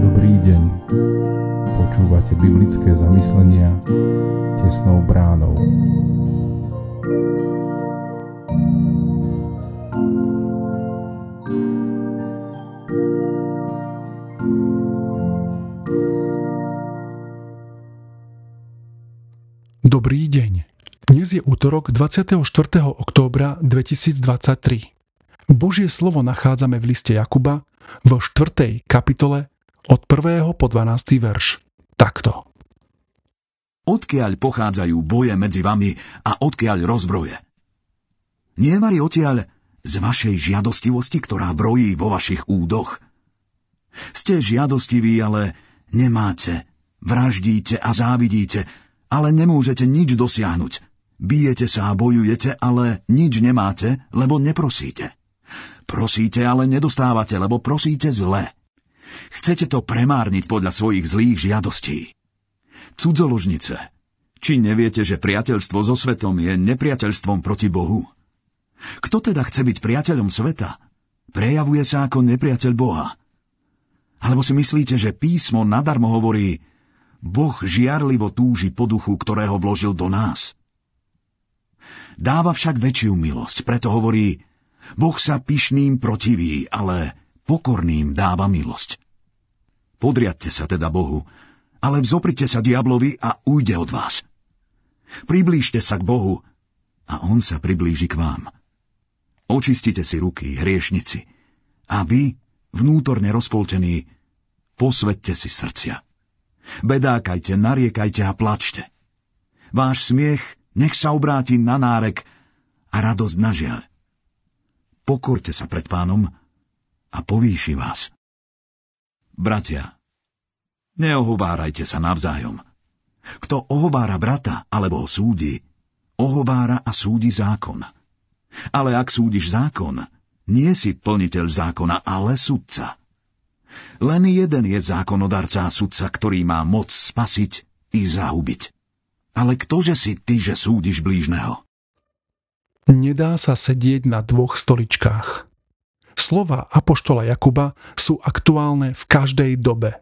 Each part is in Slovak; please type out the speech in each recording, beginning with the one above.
Dobrý deň. Počúvate biblické zamyslenia tesnou bránou. Dobrý deň. Dnes je útorok 24. októbra 2023. Božie slovo nachádzame v liste Jakuba vo 4. kapitole od 1. po 12. verš. Takto. Odkiaľ pochádzajú boje medzi vami a odkiaľ rozbroje? Nie mali odtiaľ z vašej žiadostivosti, ktorá brojí vo vašich údoch? Ste žiadostiví, ale nemáte, vraždíte a závidíte, ale nemôžete nič dosiahnuť. Bijete sa a bojujete, ale nič nemáte, lebo neprosíte. Prosíte, ale nedostávate, lebo prosíte zle. Chcete to premárniť podľa svojich zlých žiadostí. Cudzoložnice, či neviete, že priateľstvo so svetom je nepriateľstvom proti Bohu? Kto teda chce byť priateľom sveta? Prejavuje sa ako nepriateľ Boha. Alebo si myslíte, že písmo nadarmo hovorí, Boh žiarlivo túži po duchu, ktorého vložil do nás. Dáva však väčšiu milosť, preto hovorí, Boh sa pyšným protiví, ale pokorným dáva milosť. Podriadte sa teda Bohu, ale vzoprite sa diablovi a ujde od vás. Priblížte sa k Bohu a On sa priblíži k vám. Očistite si ruky, hriešnici, a vy, vnútorne rozpoltení, posvedte si srdcia. Bedákajte, nariekajte a plačte. Váš smiech nech sa obráti na nárek a radosť na žiaľ. Pokorte sa pred pánom a povýši vás. Bratia, neohovárajte sa navzájom. Kto ohovára brata alebo ho súdi, ohovára a súdi zákon. Ale ak súdiš zákon, nie si plniteľ zákona, ale sudca. Len jeden je zákonodarca a sudca, ktorý má moc spasiť i zahubiť. Ale ktože si ty, že súdiš blížneho? Nedá sa sedieť na dvoch stoličkách. Slova Apoštola Jakuba sú aktuálne v každej dobe.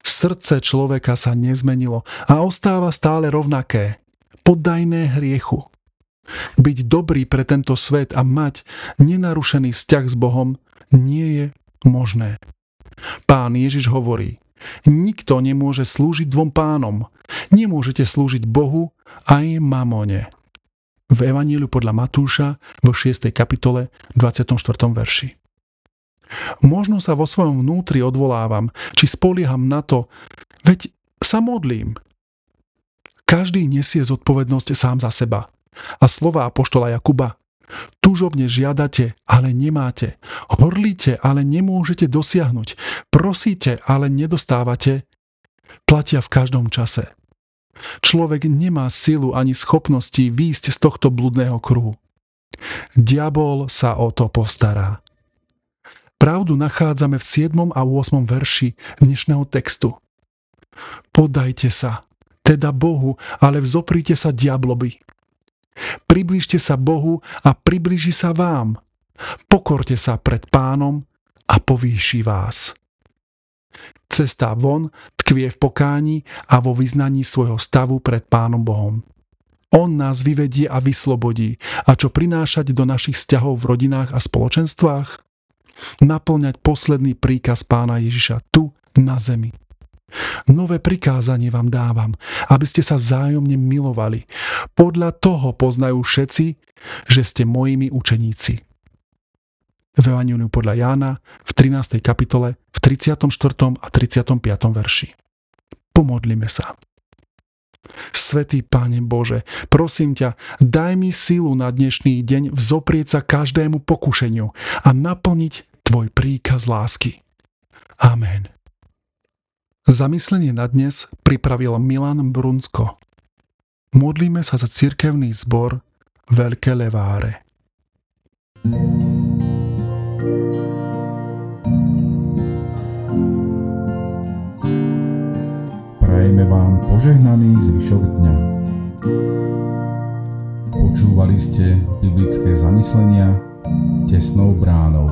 Srdce človeka sa nezmenilo a ostáva stále rovnaké, poddajné hriechu. Byť dobrý pre tento svet a mať nenarušený vzťah s Bohom nie je možné. Pán Ježiš hovorí, nikto nemôže slúžiť dvom pánom. Nemôžete slúžiť Bohu aj mamone. V Evaníliu podľa Matúša vo 6. kapitole 24. verši. Možno sa vo svojom vnútri odvolávam, či spolieham na to, veď sa modlím. Každý nesie zodpovednosť sám za seba. A slova apoštola Jakuba Tužobne žiadate, ale nemáte. Horlíte, ale nemôžete dosiahnuť. Prosíte, ale nedostávate. Platia v každom čase. Človek nemá silu ani schopnosti výjsť z tohto bludného kruhu. Diabol sa o to postará. Pravdu nachádzame v 7. a 8. verši dnešného textu. Podajte sa, teda Bohu, ale vzopríte sa diablovi. Priblížte sa Bohu a priblíži sa vám. Pokorte sa pred pánom a povýši vás. Cesta von tkvie v pokáni a vo vyznaní svojho stavu pred pánom Bohom. On nás vyvedie a vyslobodí. A čo prinášať do našich vzťahov v rodinách a spoločenstvách? Naplňať posledný príkaz pána Ježiša tu na zemi. Nové prikázanie vám dávam, aby ste sa vzájomne milovali. Podľa toho poznajú všetci, že ste mojimi učeníci. V Evangeliu podľa Jána v 13. kapitole v 34. a 35. verši. Pomodlime sa. Svetý Pane Bože, prosím ťa, daj mi silu na dnešný deň vzoprieť sa každému pokušeniu a naplniť Tvoj príkaz lásky. Amen. Zamyslenie na dnes pripravil Milan Brunsko. Modlíme sa za cirkevný zbor Veľké Leváre. Prajeme vám požehnaný zvyšok dňa. Počúvali ste biblické zamyslenia tesnou bránou.